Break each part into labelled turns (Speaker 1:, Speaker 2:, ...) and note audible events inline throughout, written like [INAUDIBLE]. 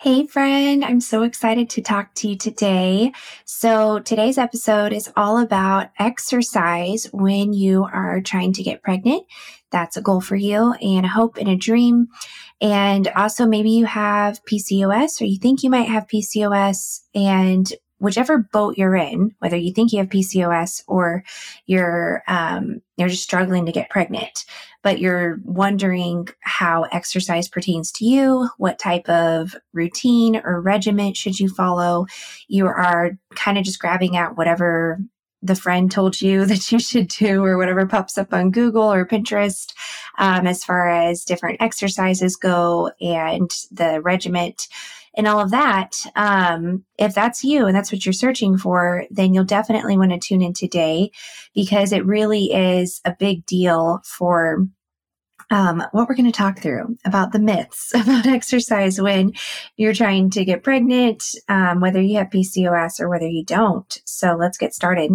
Speaker 1: Hey, friend, I'm so excited to talk to you today. So, today's episode is all about exercise when you are trying to get pregnant. That's a goal for you, and a hope and a dream. And also, maybe you have PCOS or you think you might have PCOS, and whichever boat you're in, whether you think you have PCOS or you're um, you're just struggling to get pregnant, but you're wondering how exercise pertains to you, what type of routine or regimen should you follow, you are kind of just grabbing at whatever the friend told you [LAUGHS] that you should do or whatever pops up on Google or Pinterest um, as far as different exercises go and the regiment and all of that. Um, if that's you and that's what you're searching for, then you'll definitely want to tune in today because it really is a big deal for um, what we're going to talk through about the myths [LAUGHS] about exercise when you're trying to get pregnant, um, whether you have PCOS or whether you don't. So let's get started.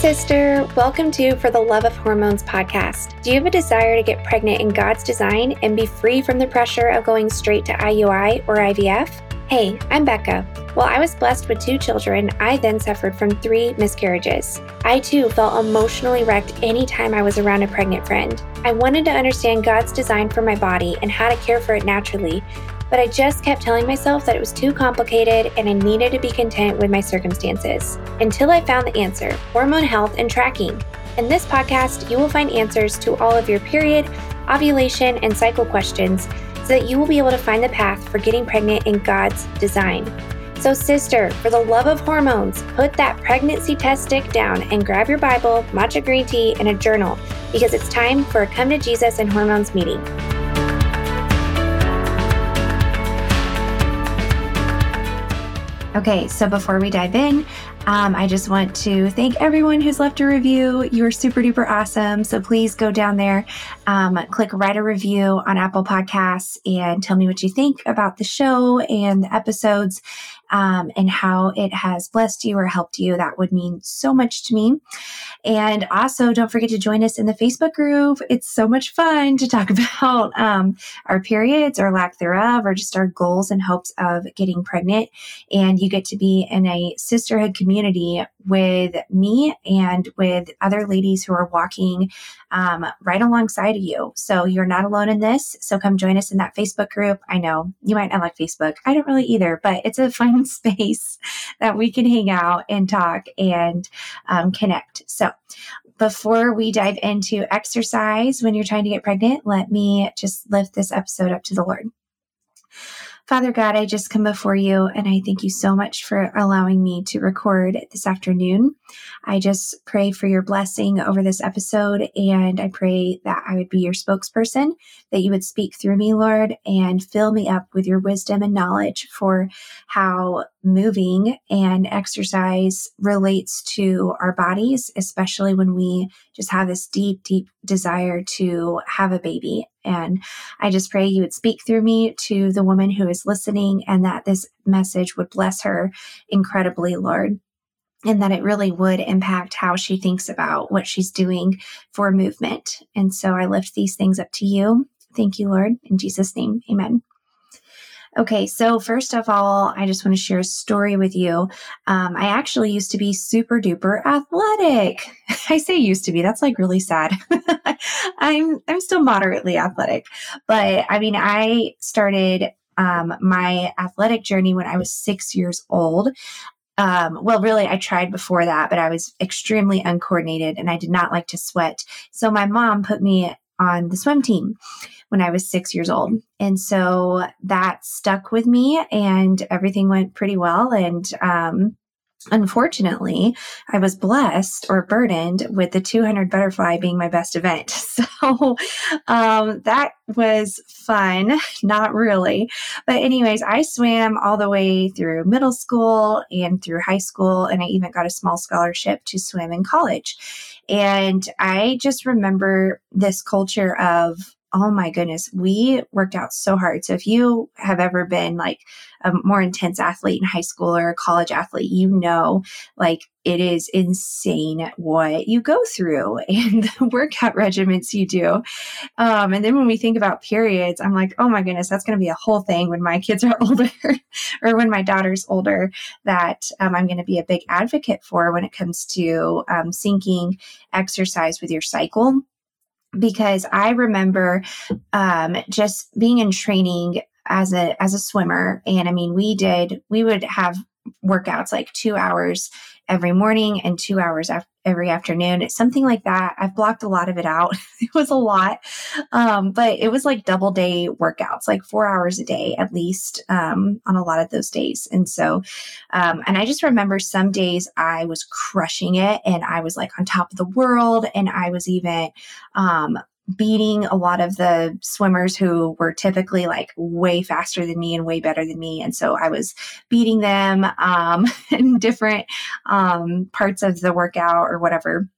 Speaker 1: Sister. Welcome to For the Love of Hormones podcast. Do you have a desire to get pregnant in God's design and be free from the pressure of going straight to IUI or IVF? Hey, I'm Bekah. While I was blessed with two children, I then suffered from three miscarriages. I too felt emotionally wrecked anytime I was around a pregnant friend. I wanted to understand God's design for my body and how to care for it naturally, but I just kept telling myself that it was too complicated and I needed to be content with my circumstances. Until I found the answer hormone health and tracking. In this podcast, you will find answers to all of your period, ovulation, and cycle questions so that you will be able to find the path for getting pregnant in God's design. So, sister, for the love of hormones, put that pregnancy test stick down and grab your Bible, matcha green tea, and a journal because it's time for a Come to Jesus and Hormones meeting. Okay, so before we dive in, um, I just want to thank everyone who's left a review. You are super duper awesome. So please go down there, um, click write a review on Apple Podcasts, and tell me what you think about the show and the episodes um, and how it has blessed you or helped you. That would mean so much to me. And also, don't forget to join us in the Facebook group. It's so much fun to talk [LAUGHS] about um, our periods or lack thereof, or just our goals and hopes of getting pregnant. And you get to be in a sisterhood community with me and with other ladies who are walking um, right alongside of you. So you're not alone in this. So come join us in that Facebook group. I know you might not like Facebook. I don't really either, but it's a [LAUGHS] fun space that we can hang out and talk and um, connect. So before we dive into exercise when you're trying to get pregnant, let me just lift this episode up to the Lord. Father God, I just come before you and I thank you so much for allowing me to record this afternoon. I just pray for your blessing over this episode and I pray that I would be your spokesperson, that you would speak through me, Lord, and fill me up with your wisdom and knowledge for how moving and exercise relates to our bodies, especially when we just have this deep, deep desire to have a baby. And I just pray you would speak through me to the woman who is listening and that this message would bless her incredibly, Lord. And that it really would impact how she thinks about what she's doing for movement. And so I lift these things up to you. Thank you, Lord. In Jesus' name, amen. Okay, so first of all, I just want to share a story with you. Um, I actually used to be super duper athletic. [LAUGHS] I say used to be. That's like really sad. [LAUGHS] I'm I'm still moderately athletic, but I mean, I started um, my athletic journey when I was six years old. Um, well, really, I tried before that, but I was extremely uncoordinated and I did not like to sweat. So my mom put me on the swim team when I was six years old. And so that stuck with me and everything went pretty well. And, um, Unfortunately, I was blessed or burdened with the 200 butterfly being my best event. [LAUGHS] So um, that was fun, [LAUGHS] not really. But, anyways, I swam all the way through middle school and through high school, and I even got a small scholarship to swim in college. And I just remember this culture of oh my goodness, we worked out so hard. So if you have ever been like a more intense athlete in high school or a college athlete, you know, like it is insane what you go through [LAUGHS] and the workout regimens you do. Um, and then when we think about periods, I'm like, oh my goodness, that's going to be a whole thing when my kids are [LAUGHS] older or when my daughter's older that um, I'm going to be a big advocate for when it comes to um, syncing exercise with your cycle because I remember um, just being in training as a as a swimmer, and I mean, we did we would have workouts like two hours every morning and two hours af- every afternoon. Something like that. I've blocked a lot of it out. [LAUGHS] it was a lot, um, but it was like double day workouts, like four hours a day at least um, on a lot of those days. And so, um, and I just remember some days I was crushing it and I was like on top of the world. And I was even um, beating a lot of the swimmers who were typically like way faster than me and way better than me. And so I was beating them um, [LAUGHS] in different um, parts of the workout or whatever.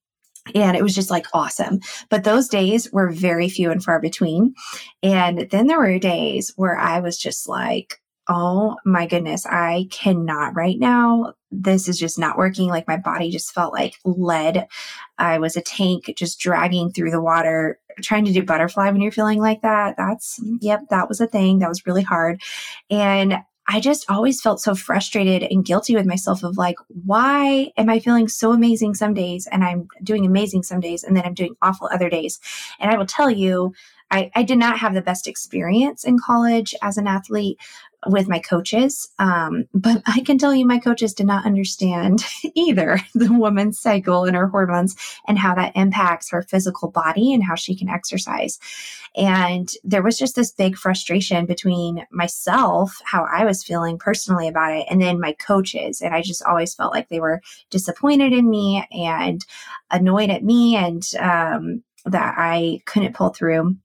Speaker 1: And it was just like awesome. But those days were very few and far between. And then there were days where I was just like, oh my goodness, I cannot right now. This is just not working. Like my body just felt like lead. I was a tank just dragging through the water, trying to do butterfly when you're feeling like that. That's, yep, that was a thing. That was really hard. And I just always felt so frustrated and guilty with myself of like, why am I feeling so amazing some days and I'm doing amazing some days and then I'm doing awful other days? And I will tell you, I, I did not have the best experience in college as an athlete with my coaches. Um, but I can tell you, my coaches did not understand [LAUGHS] either the woman's cycle and her hormones and how that impacts her physical body and how she can exercise. And there was just this big frustration between myself, how I was feeling personally about it, and then my coaches. And I just always felt like they were disappointed in me and annoyed at me and um, that I couldn't pull through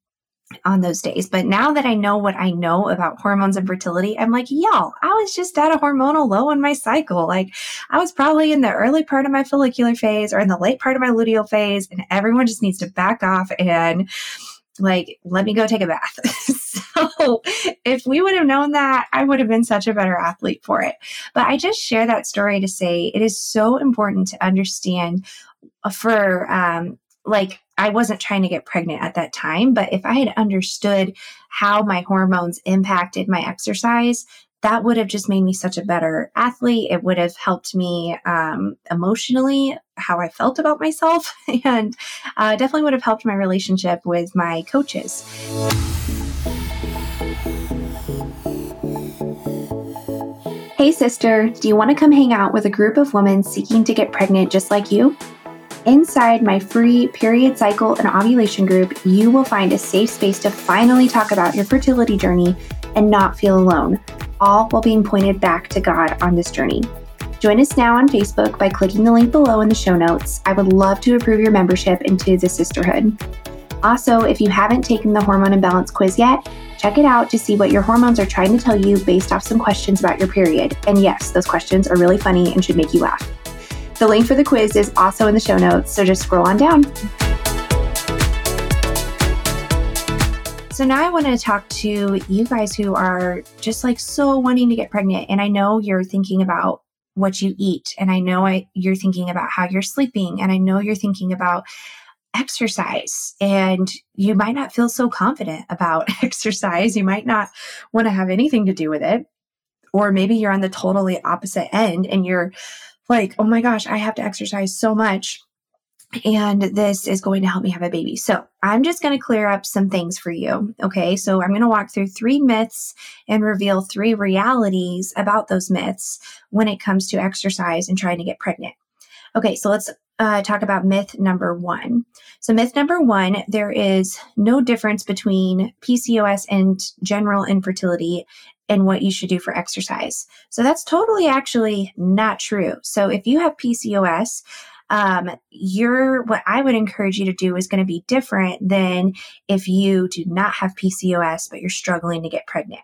Speaker 1: on those days. But now that I know what I know about hormones and fertility, I'm like, y'all, I was just at a hormonal low in my cycle. Like I was probably in the early part of my follicular phase or in the late part of my luteal phase, and everyone just needs to back off and like let me go take a bath. [LAUGHS] so if we would have known that, I would have been such a better athlete for it. But I just share that story to say it is so important to understand uh, for um, like I wasn't trying to get pregnant at that time, but if I had understood how my hormones impacted my exercise, that would have just made me such a better athlete. It would have helped me um, emotionally, how I felt about myself, [LAUGHS] and uh, definitely would have helped my relationship with my coaches. Hey, sister, do you want to come hang out with a group of women seeking to get pregnant just like you? Inside my free period cycle and ovulation group, you will find a safe space to finally talk about your fertility journey and not feel alone, all while being pointed back to God on this journey. Join us now on Facebook by clicking the link below in the show notes. I would love to approve your membership into the sisterhood. Also, if you haven't taken the hormone imbalance quiz yet, check it out to see what your hormones are trying to tell you based off some questions about your period. And yes, those questions are really funny and should make you laugh. The link for the quiz is also in the show notes, so just scroll on down. So now I want to talk to you guys who are just like so wanting to get pregnant. And I know you're thinking about what you eat. And I know I, you're thinking about how you're sleeping. And I know you're thinking about exercise. And you might not feel so confident about [LAUGHS] exercise. You might not want to have anything to do with it. Or maybe you're on the totally opposite end and you're like, oh my gosh, I have to exercise so much. And this is going to help me have a baby. So I'm just going to clear up some things for you. Okay. So I'm going to walk through three myths and reveal three realities about those myths when it comes to exercise and trying to get pregnant. Okay. So let's uh, talk about myth number one. So, myth number one there is no difference between PCOS and general infertility and what you should do for exercise. So that's totally actually not true. So if you have PCOS, um, your what I would encourage you to do is going to be different than if you do not have PCOS but you're struggling to get pregnant.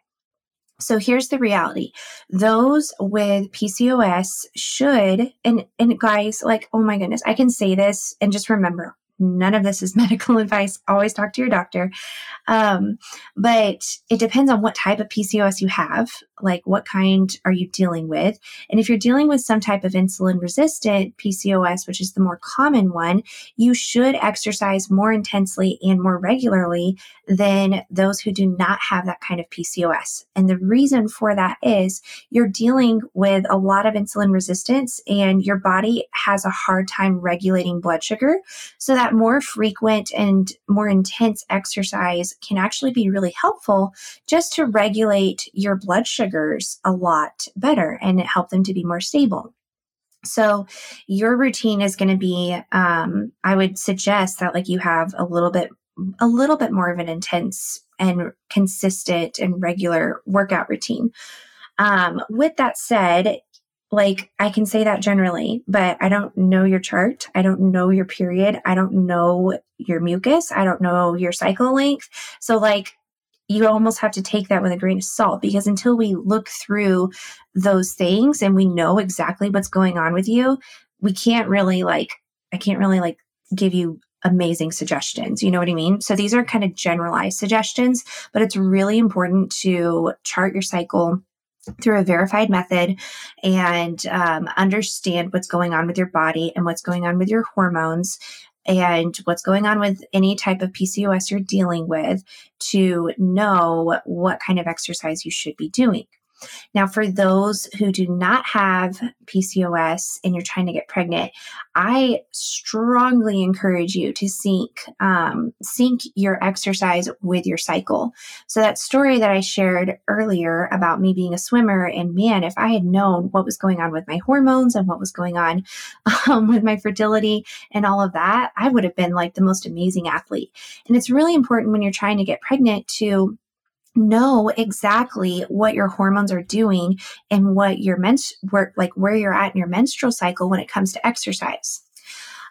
Speaker 1: So here's the reality. Those with PCOS should and and guys like oh my goodness, I can say this and just remember None of this is [LAUGHS] medical advice. Always talk to your doctor. Um, but it depends on what type of PCOS you have, like what kind are you dealing with. And if you're dealing with some type of insulin resistant PCOS, which is the more common one, you should exercise more intensely and more regularly than those who do not have that kind of PCOS. And the reason for that is you're dealing with a lot of insulin resistance and your body has a hard time regulating blood sugar. So that more frequent and more intense exercise can actually be really helpful just to regulate your blood sugars a lot better and help them to be more stable. So your routine is going to be, um, I would suggest that like you have a little bit, a little bit more of an intense and consistent and regular workout routine. Um, with that said, like I can say that generally, but I don't know your chart. I don't know your period. I don't know your mucus. I don't know your cycle length. So, like, you almost have to take that with a grain of salt because until we look through those things and we know exactly what's going on with you, we can't really, like, I can't really, like, give you amazing suggestions. You know what I mean? So, these are kind of generalized suggestions, but it's really important to chart your cycle through a verified method and um, understand what's going on with your body and what's going on with your hormones and what's going on with any type of PCOS you're dealing with to know what kind of exercise you should be doing. Now, for those who do not have PCOS and you're trying to get pregnant, I strongly encourage you to sync um, sync your exercise with your cycle. So that story that I shared earlier about me being a swimmer, and man, if I had known what was going on with my hormones and what was going on [LAUGHS] um, with my fertility and all of that, I would have been like the most amazing athlete. And it's really important when you're trying to get pregnant to know exactly what your hormones are doing and what your mens work like where you're at in your menstrual cycle when it comes to exercise.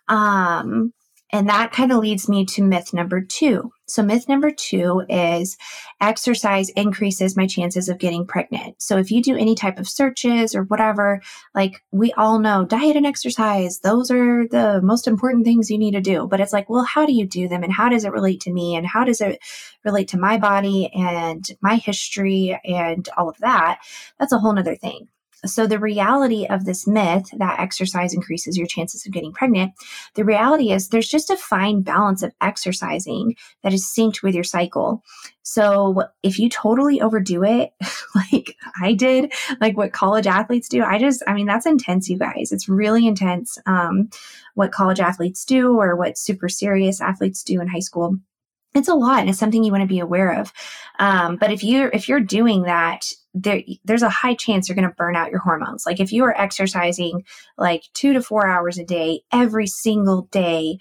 Speaker 1: Um, and that kind of leads me to myth number two. So, myth number two is exercise increases my chances of getting pregnant. So, if you do any type of searches or whatever, like we all know diet and exercise, those are the most important things you need to do. But it's like, well, how do you do them? And how does it relate to me? And how does it relate to my body and my history and all of that? That's a whole nother thing. So, the reality of this myth that exercise increases your chances of getting pregnant, the reality is there's just a fine balance of exercising that is synced with your cycle. So, if you totally overdo it, [LAUGHS] like I did, like what college athletes do, I just, I mean, that's intense, you guys. It's really intense um, what college athletes do or what super serious athletes do in high school it's a lot and it's something you want to be aware of um, but if you're if you're doing that there there's a high chance you're going to burn out your hormones. Like if you are exercising like two to four hours a day every single day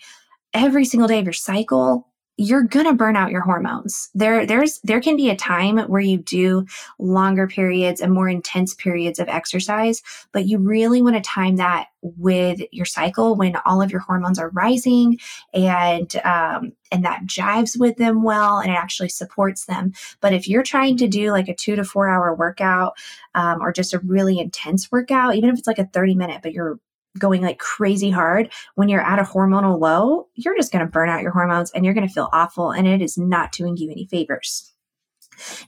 Speaker 1: every single day of your cycle you're going to burn out your hormones. There there's there can be a time where you do longer periods and more intense periods of exercise, but you really want to time that with your cycle when all of your hormones are rising and um, and that jives with them well and it actually supports them. But if you're trying to do like a two to four hour workout um, or just a really intense workout, even if it's like a 30 minute, but you're going like crazy hard when you're at a hormonal low, you're just going to burn out your hormones and you're going to feel awful. And it is not doing you any favors.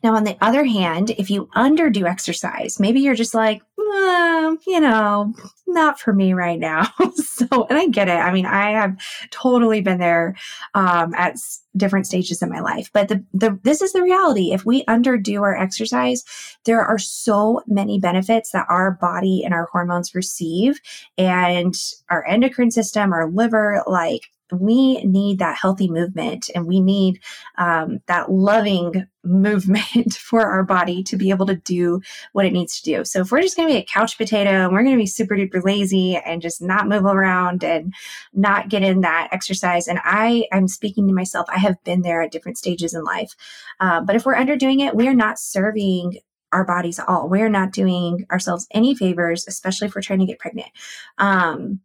Speaker 1: Now, on the other hand, if you underdo exercise, maybe you're just like, uh, you know, not for me right now. [LAUGHS] so, and I get it. I mean, I have totally been there um, at different stages in my life. But the, the this is the reality. If we underdo our exercise, there are so many benefits that our body and our hormones receive, and our endocrine system, our liver, like we need that healthy movement and we need um, that loving movement [LAUGHS] for our body to be able to do what it needs to do. So if we're just going to be a couch potato and we're going to be super duper lazy and just not move around and not get in that exercise, and I I'm speaking to myself, I have been there at different stages in life. Uh, but if we're underdoing it, we are not serving our bodies at all. We're not doing ourselves any favors, especially if we're trying to get pregnant. Um,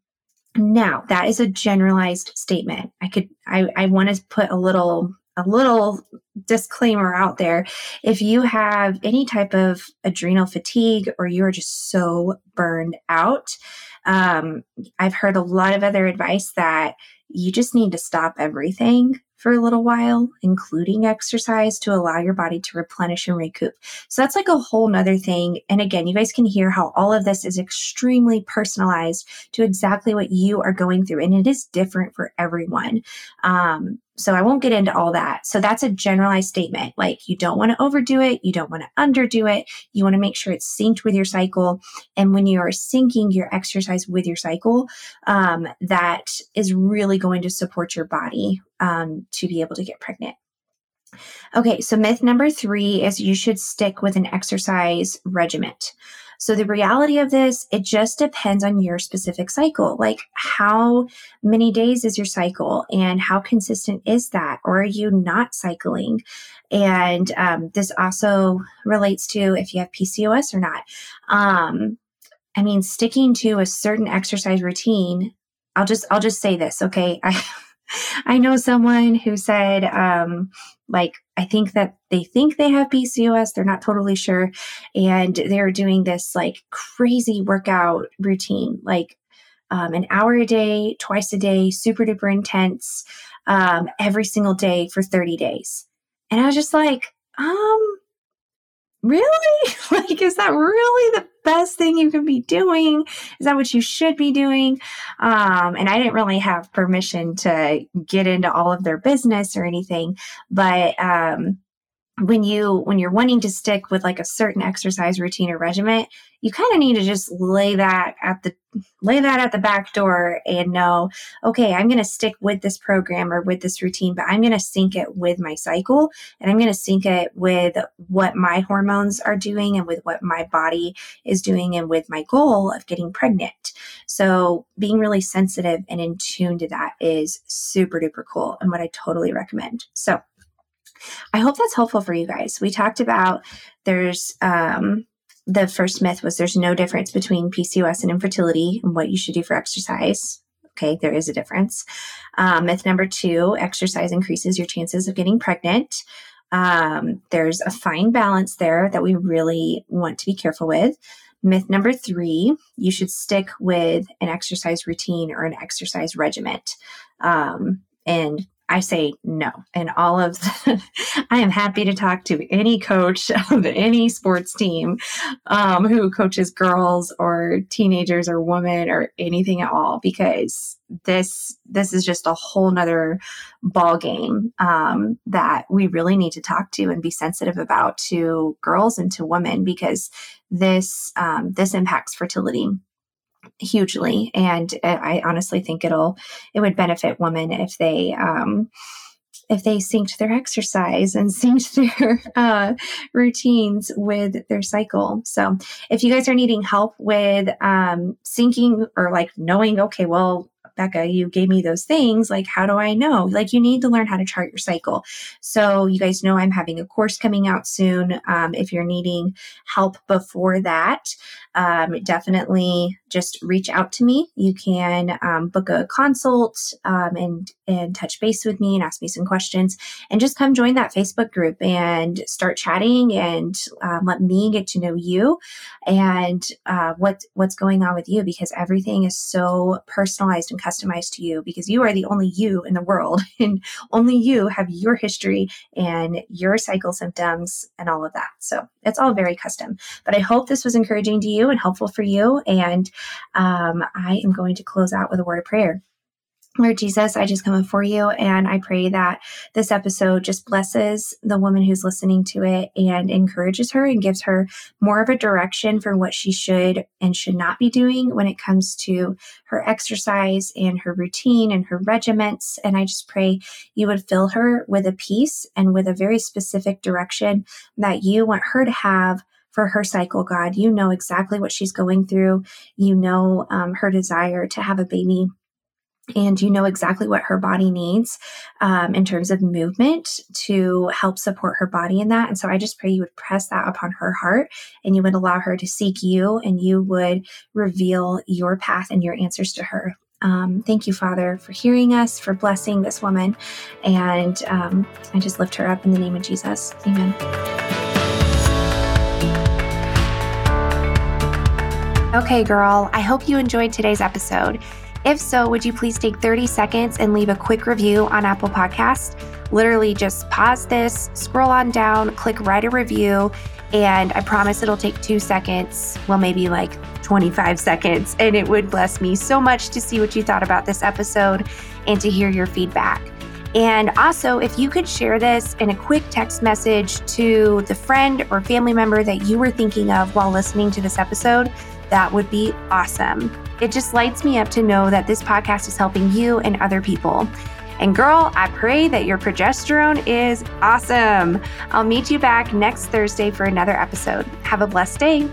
Speaker 1: now, that is a generalized statement. I could I, I want to put a little a little disclaimer out there. If you have any type of adrenal fatigue or you are just so burned out, um, I've heard a lot of other advice that you just need to stop everything for a little while, including exercise to allow your body to replenish and recoup. So that's like a whole nother thing. And again, you guys can hear how all of this is extremely personalized to exactly what you are going through. And it is different for everyone. Um, so I won't get into all that. So that's a generalized statement. Like you don't want to overdo it. You don't want to underdo it. You want to make sure it's synced with your cycle. And when you are syncing your exercise with your cycle, um, that is really going to support your body um, to be able to get pregnant. Okay, so myth number three is you should stick with an exercise regiment. So the reality of this, it just depends on your specific cycle. Like how many days is your cycle and how consistent is that? Or are you not cycling? And um, this also relates to if you have PCOS or not. Um, I mean, sticking to a certain exercise routine. I'll just I'll just say this, okay? [LAUGHS] I I know someone who said, um, like, I think that they think they have PCOS, they're not totally sure. And they're doing this like crazy workout routine, like um, an hour a day, twice a day, super duper intense, um, every single day for 30 days. And I was just like, um, really? [LAUGHS] like, is that really the best thing you can be doing? Is that what you should be doing? Um, and I didn't really have permission to get into all of their business or anything, but um, when you when you're wanting to stick with like a certain exercise routine or regimen you kind of need to just lay that at the lay that at the back door and know okay i'm going to stick with this program or with this routine but i'm going to sync it with my cycle and i'm going to sync it with what my hormones are doing and with what my body is doing and with my goal of getting pregnant. So being really sensitive and in tune to that is super duper cool and what i totally recommend. So I hope that's helpful for you guys. We talked about there's um, the first myth was there's no difference between PCOS and infertility and what you should do for exercise. Okay, there is a difference. Um, myth number two exercise increases your chances of getting pregnant. Um, there's a fine balance there that we really want to be careful with. Myth number three, you should stick with an exercise routine or an exercise regimen. Um, and I say no. And all of the, [LAUGHS] I am happy to talk to any coach [LAUGHS] of any sports team um, who coaches girls or teenagers or women or anything at all because this this is just a whole nother ball game um, that we really need to talk to and be sensitive about to girls and to women because this um, this impacts fertility hugely and i honestly think it'll it would benefit women if they um if they synced their exercise and [LAUGHS] synced their uh, routines with their cycle. So, if you guys are needing help with um, syncing or like knowing, okay, well, Bekah, you gave me those things. Like, how do I know? Like, you need to learn how to chart your cycle. So, you guys know I'm having a course coming out soon. Um, if you're needing help before that, um, definitely just reach out to me. You can um, book a consult um, and and touch base with me and ask me some questions, and just come join that Facebook group and start chatting and um, let me get to know you and uh, what what's going on with you because everything is so personalized and customized to you because you are the only you in the world [LAUGHS] and only you have your history and your cycle symptoms and all of that. So it's all very custom. But I hope this was encouraging to you and helpful for you. And um, I am going to close out with a word of prayer. Lord Jesus, I just come before you and I pray that this episode just blesses the woman who's listening to it and encourages her and gives her more of a direction for what she should and should not be doing when it comes to her exercise and her routine and her regiments. And I just pray you would fill her with a peace and with a very specific direction that you want her to have for her cycle, God. You know exactly what she's going through. You know um, her desire to have a baby and you know exactly what her body needs um, in terms of movement to help support her body in that. And so I just pray you would press that upon her heart and you would allow her to seek you and you would reveal your path and your answers to her. Um, thank you, Father, for hearing us, for blessing this woman. And um, I just lift her up in the name of Jesus. Amen. Okay, girl, I hope you enjoyed today's episode. If so, would you please take 30 seconds and leave a quick review on Apple Podcast? Literally just pause this, scroll on down, click write a review, and I promise it'll take two seconds, well, maybe like 25 seconds. And it would bless me so much to see what you thought about this episode and to hear your feedback. And also, if you could share this in a quick text message to the friend or family member that you were thinking of while listening to this episode, that would be awesome. It just lights me up to know that this podcast is helping you and other people. And girl, I pray that your progesterone is awesome. I'll meet you back next Thursday for another episode. Have a blessed day.